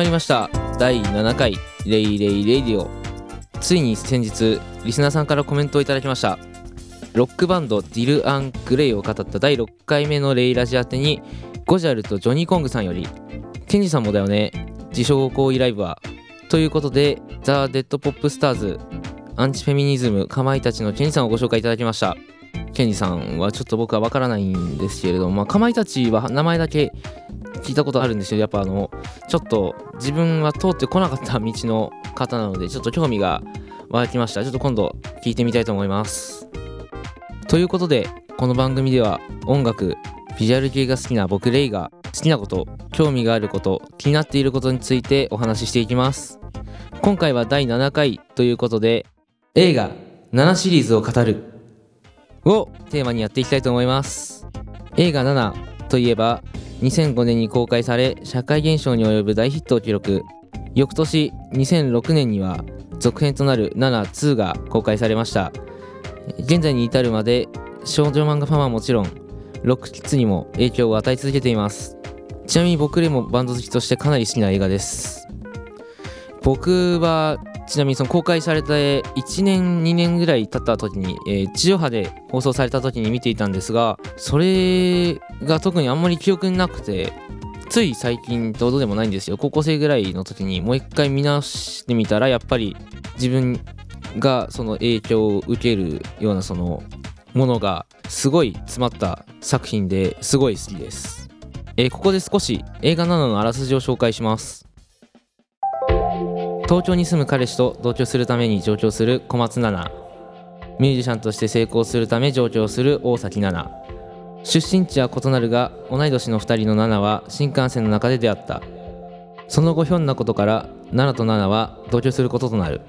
まりました。第7回レイレイレディオ。ついに先日リスナーさんからコメントをいただきました。ロックバンドディル・アン・グレイを語った第6回目のレイラジ宛てにゴジャルとジョニー・コングさんよりケンジさんもだよね自称行為ライブは。ということでザ・デッド・ポップ・スターズアンチフェミニズムかまいたちのケンジさんをご紹介いただきました。ケンジさんはちょっと僕はわからないんですけれども、まあ、かまいたちは名前だけ聞いたことあるんですけどやっぱあのちょっと自分は通ってこなかった道の方なのでちょっと興味が湧きました。ちょっと今度聞いてみたいと思います。ということでこの番組では音楽ビジュアル系が好きな僕レイが好きなこと興味があること気になっていることについてお話ししていきます。今回は第7回ということで映画7シリーズを語るをテーマにやっていきたいと思います。映画7といえば2005年に公開され社会現象に及ぶ大ヒットを記録。翌年2006年には続編となる72が公開されました。現在に至るまで少女漫画ファンはもちろんロックキッズにも影響を与え続けています。ちなみに僕でもバンド好きとしてかなり好きな映画です。僕はちなみにその公開されて1年2年ぐらい経った時に、えー、地上波で放送された時に見ていたんですがそれが特にあんまり記憶になくてつい最近ってほどでもないんですよ。高校生ぐらいの時にもう一回見直してみたらやっぱり自分がその影響を受けるようなそのものがすごい詰まった作品ですごい好きです、えー、ここで少し映画などのあらすじを紹介します。東京に住む彼氏と同居するために上京する小松菜奈。ミュージシャンとして成功するため上京する大崎ナナ。出身地は異なるが同い年の2人の奈々は新幹線の中で出会った。その後ひょんなことから奈々と奈々は同居することとなる。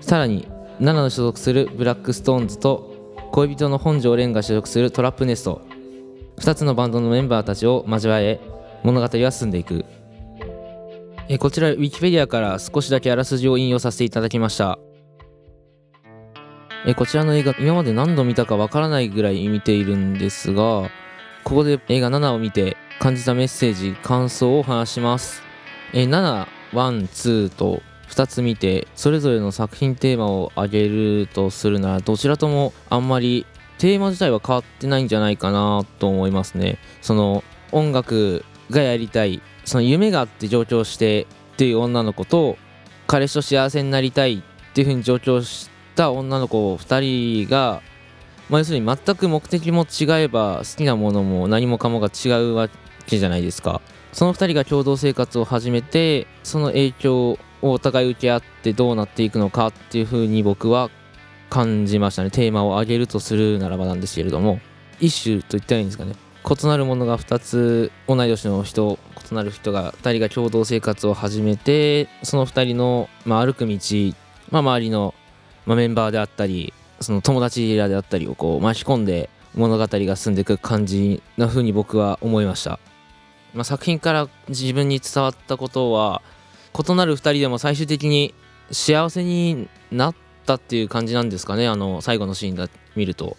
さらに奈々の所属するブラックストーンズと恋人の本庄蓮が所属するトラップネスト。2つのバンドのメンバーたちを交え物語は進んでいく。えこちらウィキペディアから少しだけあらすじを引用させていただきました。えこちらの映画今まで何度見たかわからないぐらい見ているんですがここで映画7を見て感じたメッセージ感想を話します。え7、1、2と2つ見てそれぞれの作品テーマを挙げるとするならどちらともあんまりテーマ自体は変わってないんじゃないかなと思いますね。その音楽がやりたいその夢があって上京してっていう女の子と彼氏と幸せになりたいっていうふうに上京した女の子2人が、まあ、要するに全く目的も違えば好きなものも何もかもが違うわけじゃないですか。その2人が共同生活を始めてその影響をお互い受け合ってどうなっていくのかっていうふうに僕は感じましたね。テーマを挙げるとするならばなんですけれども。一種と言ったらいいんですかね。異なるものが2つ同い年の人異なる人が2人が共同生活を始めてその2人の、まあ、歩く道、まあ、周りの、まあ、メンバーであったりその友達らであったりをこう巻き込んで物語が進んでいく感じな風に僕は思いました、まあ、作品から自分に伝わったことは異なる2人でも最終的に幸せになったっていう感じなんですかねあの最後のシーンだ見ると。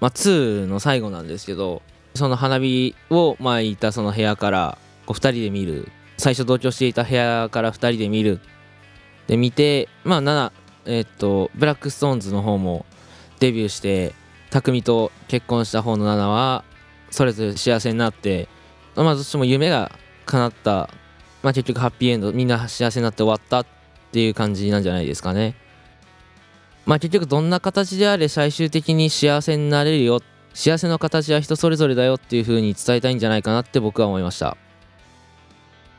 まあ2の最後なんですけどその花火を巻いたその部屋からこう2人で見る。最初同居していた部屋から2人で見る。で見てまあナナ、えっとブラックストーンズの方もデビューして匠と結婚した方の奈々はそれぞれ幸せになってまあどっちも夢が叶った。まあ結局ハッピーエンドみんな幸せになって終わったっていう感じなんじゃないですかね。まあ結局どんな形であれ最終的に幸せになれるよ幸せの形は人それぞれだよっていう風に伝えたいんじゃないかなって僕は思いました。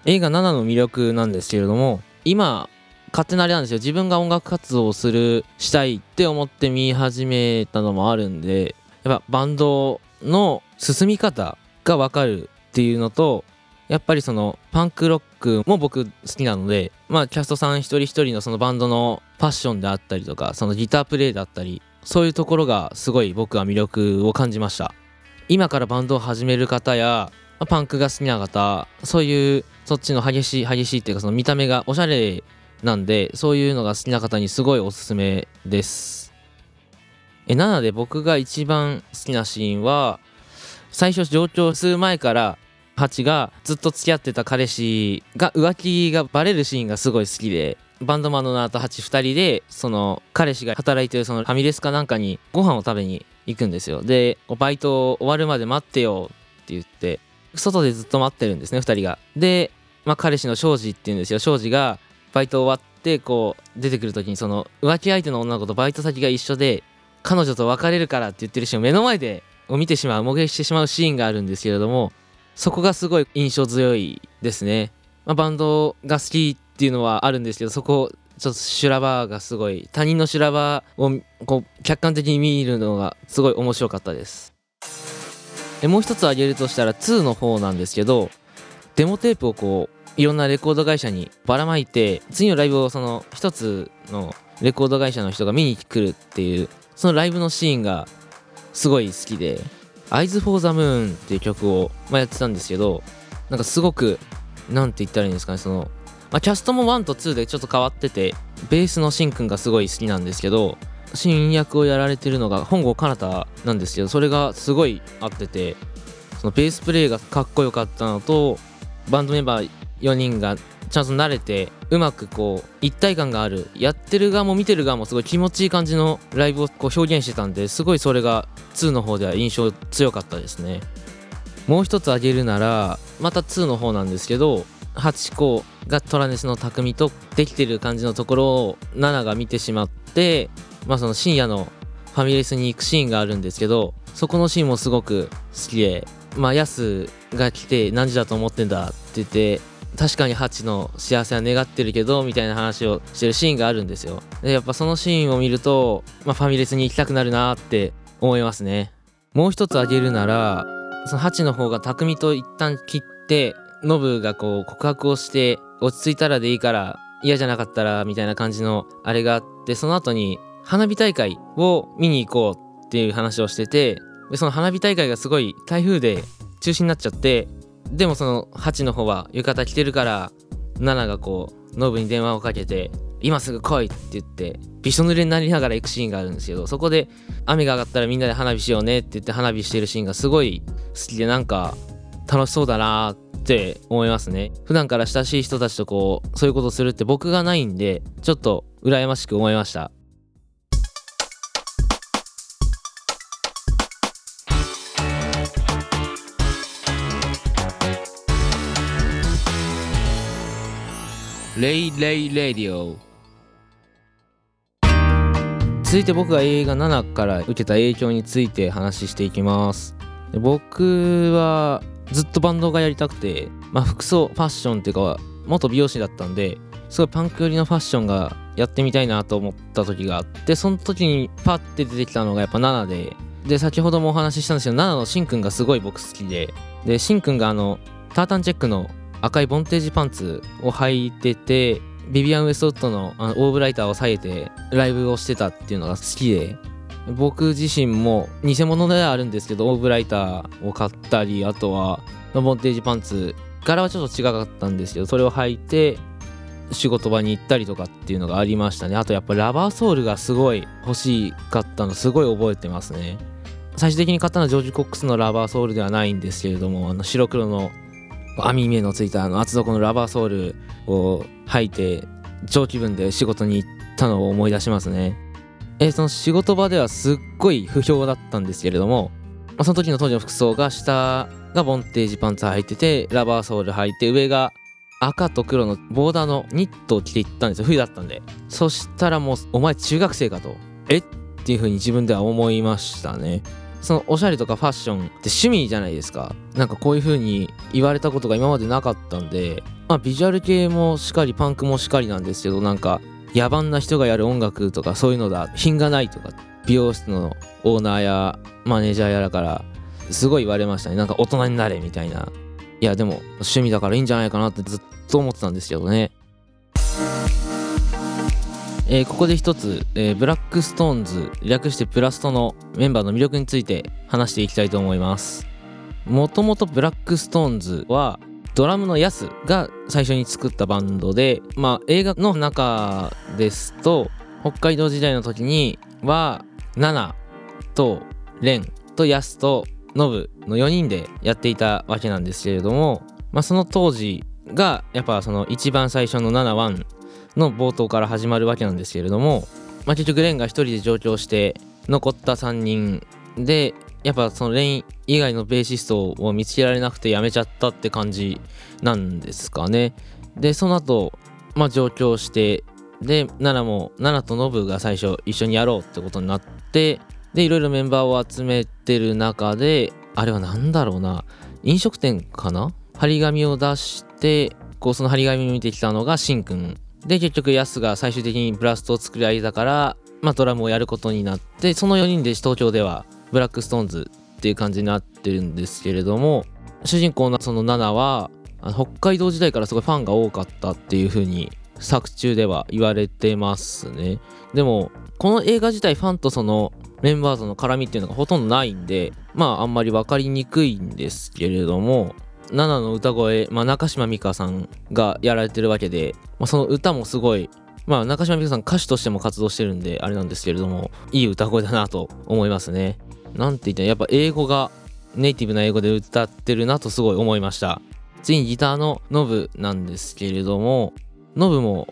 映画7の魅力なんですけれども今勝手なあれなんですよ。自分が音楽活動をするしたいって思って見始めたのもあるんでやっぱバンドの進み方が分かるっていうのとやっぱりそのパンクロックも僕好きなのでまあキャストさん一人一人のそのバンドのパッションであったりとかそのギタープレイだったりそういうところがすごい僕は魅力を感じました。今からバンドを始める方やパンクが好きな方そういうそっちの激しい激しいっていうかその見た目がおしゃれなんでそういうのが好きな方にすごいおすすめです。えなので僕が一番好きなシーンは最初上京する前からハチがずっと付き合ってた彼氏が浮気がバレるシーンがすごい好きで。バンドマンのナーとハチ2人でその彼氏が働いてるそのファミレスかなんかにご飯を食べに行くんですよ。でバイト終わるまで待ってよって言って外でずっと待ってるんですね2人が。で、まあ、彼氏の庄司っていうんですよ。庄司がバイト終わってこう出てくる時にその浮気相手の女の子とバイト先が一緒で彼女と別れるからって言ってるシーンを目の前で見てしまう目撃してしまうシーンがあるんですけれどもそこがすごい印象強いですね、まあ、バンドが好きっていうのはあるんですけどそこちょっと修羅場がすごい他人の修羅場をこう客観的に見るのがすごい面白かったです。えもう一つ挙げるとしたら2の方なんですけどデモテープをこういろんなレコード会社にばらまいて次のライブをその一つのレコード会社の人が見に来るっていうそのライブのシーンがすごい好きで「Eyes for the Moon」っていう曲を、ま、やってたんですけどなんかすごくなんて言ったらいいんですかねそのまあ、キャストも1と2でちょっと変わっててベースのしんくんがすごい好きなんですけど新役をやられてるのが本郷奏太なんですけどそれがすごい合っててそのベースプレイがかっこよかったのとバンドメンバー4人がちゃんと慣れてうまくこう一体感があるやってる側も見てる側もすごい気持ちいい感じのライブをこう表現してたんですごいそれが2の方では印象強かったですね。もう一つ挙げるならまた2の方なんですけどハチ公がトラネスの匠とできてる感じのところをナナが見てしまってまあその深夜のファミレスに行くシーンがあるんですけどそこのシーンもすごく好きでまあヤスが来て何時だと思ってんだって言って確かにハチの幸せは願ってるけどみたいな話をしてるシーンがあるんですよ。でやっぱそのシーンを見ると、まあ、ファミレスに行きたくなるなって思いますね。もう一つ挙げるならそのハチの方が匠と一旦切ってノブがこう告白をして落ち着いたらでいいから嫌じゃなかったらみたいな感じのあれがあってその後に花火大会を見に行こうっていう話をしててでその花火大会がすごい台風で中止になっちゃってでもそのハチの方は浴衣着てるからナナがこうノブに電話をかけて今すぐ来いって言ってびしょ濡れになりながら行くシーンがあるんですけどそこで雨が上がったらみんなで花火しようねって言って花火してるシーンがすごい好きでなんか楽しそうだなって思いますね。普段から親しい人たちとこうそういうことするって僕がないんでちょっと羨ましく思いました。レイレイレディオ。続いて僕が映画7から受けた影響について話していきます。僕はずっとバンドがやりたくて、まあ、服装ファッションっていうか元美容師だったんですごいパンク寄りのファッションがやってみたいなと思った時があってその時にパッて出てきたのがやっぱ7でで先ほどもお話ししたんですけど7のしんくんがすごい僕好きででしんくんがあのタータンチェックの赤いボンテージパンツを履いててビビアン・ウエストウッドのあのオーブライターを下げてライブをしてたっていうのが好きで僕自身も偽物ではあるんですけどオーブライターを買ったりあとはボンテージパンツ柄はちょっと違かったんですけどそれを履いて仕事場に行ったりとかっていうのがありましたね。あとやっぱラバーソールがすごい欲しかったのすごい覚えてますね。最終的に買ったのはジョージ・コックスのラバーソールではないんですけれどもあの白黒の網目のついたあの厚底のラバーソールを履いて長気分で仕事に行ったのを思い出しますね。えその仕事場ではすっごい不評だったんですけれども、まあ、その時の当時の服装が下がボンテージパンツ履いててラバーソール履いて上が赤と黒のボーダーのニットを着ていったんですよ。冬だったんで。そしたらもうお前中学生かと。え？っていう風に自分では思いましたね。そのおしゃれとかファッションって趣味じゃないですか。なんかこういう風に言われたことが今までなかったんでまあビジュアル系もしっかりパンクもしっかりなんですけどなんか野蛮な人がやる音楽とかそういうのだ。品がないとか。美容室のオーナーやマネージャーやらからすごい言われましたね。なんか大人になれみたいな。いやでも趣味だからいいんじゃないかなってずっと思ってたんですけどね。えー、ここで一つ、えー、ブラックストーンズ略してブラストのメンバーの魅力について話していきたいと思います。もともとブラックストーンズはドラムのヤスが最初に作ったバンドで、まあ、映画の中ですと北海道時代の時にはナナとレンとヤスとノブの4人でやっていたわけなんですけれども、まあ、その当時がやっぱその一番最初の7-1の冒頭から始まるわけなんですけれども、まあ、結局レンが1人で上京して残った3人でやっぱそのレイン以外のベーシストを見つけられなくて辞めちゃったって感じなんですかね。でその後まあ上京してで奈良も奈良とノブが最初一緒にやろうってことになってでいろいろメンバーを集めてる中であれは何だろうな。飲食店かな？張り紙を出してこうその張り紙を見てきたのがシンくん。で結局ヤスが最終的にブラストを作り上げたからまあドラムをやることになってその4人で東京ではブラックストーンズっていう感じになってるんですけれども主人公のそのナナは北海道時代からすごいファンが多かったっていう風に作中では言われてますね。でもこの映画自体ファンとそのメンバーとの絡みっていうのがほとんどないんでまああんまり分かりにくいんですけれども7の歌声、まあ、中島美嘉さんがやられてるわけで、まあ、その歌もすごいまあ中島美嘉さん歌手としても活動してるんであれなんですけれどもいい歌声だなと思いますね。なんて言ったらやっぱ英語がネイティブな英語で歌ってるなとすごい思いました。次にギターのノブなんですけれどもノブも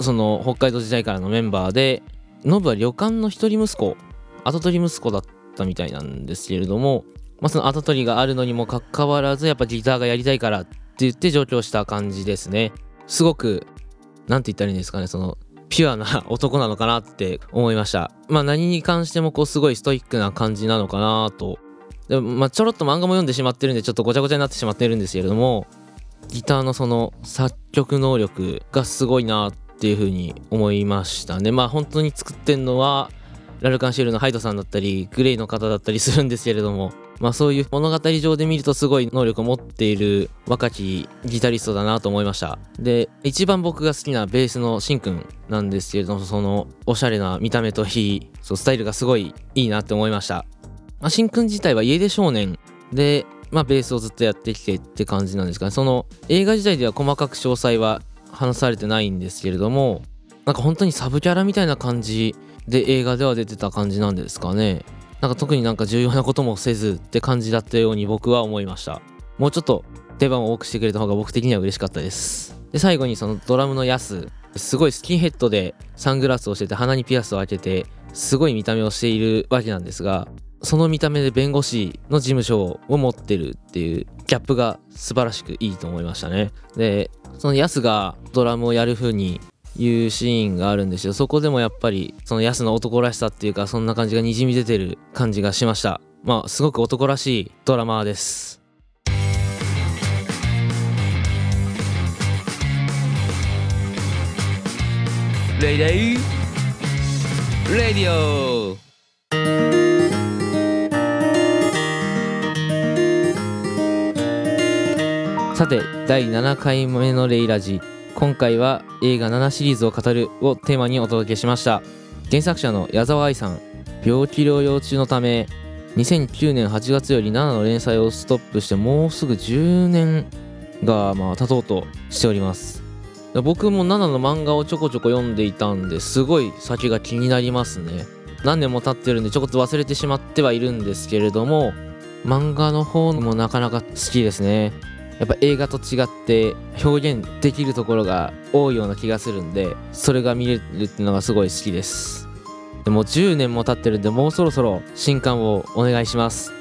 その北海道時代からのメンバーでノブは旅館の一人息子跡取り息子だったみたいなんですけれども、まあ、その跡取りがあるのにもかかわらずやっぱギターがやりたいからって言って上京した感じですね。すごく何て言ったらいいんですかねそのピュアな男なのかなって思いました。まあ何に関してもこうすごいストイックな感じなのかなと。でまあちょろっと漫画も読んでしまってるんでちょっとごちゃごちゃになってしまってるんですけれどもギターのその作曲能力がすごいなっていうふうに思いましたね。まあ本当に作ってんのはラルカンシェルのハイドさんだったりグレイの方だったりするんですけれどもまあそういう物語上で見るとすごい能力を持っている若きギタリストだなと思いましたで一番僕が好きなベースのシンくんなんですけれどもそのおしゃれな見た目といいそうスタイルがすごいいいなって思いましたまあ、しんくん自体は家出少年で、まあ、ベースをずっとやってきてって感じなんですかね。その映画自体では細かく詳細は話されてないんですけれども、なんか本当にサブキャラみたいな感じで映画では出てた感じなんですかね。なんか特になんか重要なこともせずって感じだったように僕は思いました。もうちょっと出番を多くしてくれた方が僕的には嬉しかったです。で、最後にそのドラムのヤス、すごいスキンヘッドでサングラスをしてて鼻にピアスを開けて、すごい見た目をしているわけなんですが、その見た目で弁護士の事務所を持ってるっていうギャップが素晴らしくいいと思いましたね。で、そのヤスがドラムをやる風に言うシーンがあるんですよ。そこでもやっぱりそのヤスの男らしさっていうかそんな感じがにじみ出てる感じがしました。まあすごく男らしいドラマーです。レイレイレディオさて第7回目のレイラジ今回は映画7シリーズを語るをテーマにお届けしました。原作者の矢沢愛さん病気療養中のため2009年8月より7の連載をストップしてもうすぐ10年がまあ経とうとしております。僕も7の漫画をちょこちょこ読んでいたんですごい先が気になりますね。何年も経ってるんでちょこっと忘れてしまってはいるんですけれども漫画の方もなかなか好きですね。やっぱ映画と違って表現できるところが多いような気がするんでそれが見れるっていうのがすごい好きです。でも10年も経ってるんでもうそろそろ新刊をお願いします。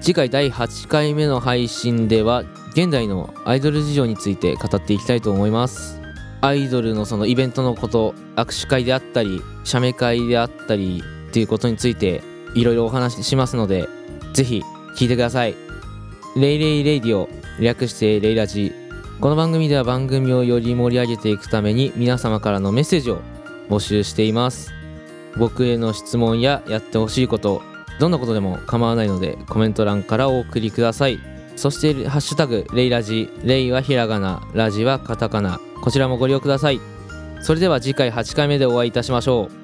次回第8回目の配信では現代のアイドル事情について語っていきたいと思います。アイドルのそのイベントのこと握手会であったり写メ会であったりっていうことについていろいろお話ししますのでぜひ聞いてください。レイレイレイディオ略してレイラジ。この番組では番組をより盛り上げていくために皆様からのメッセージを募集しています。僕への質問ややってほしいことどんなことでも構わないのでコメント欄からお送りください。そしてハッシュタグレイラジ。レイはひらがなラジはカタカナ。こちらもご利用ください。それでは次回8回目でお会いいたしましょう。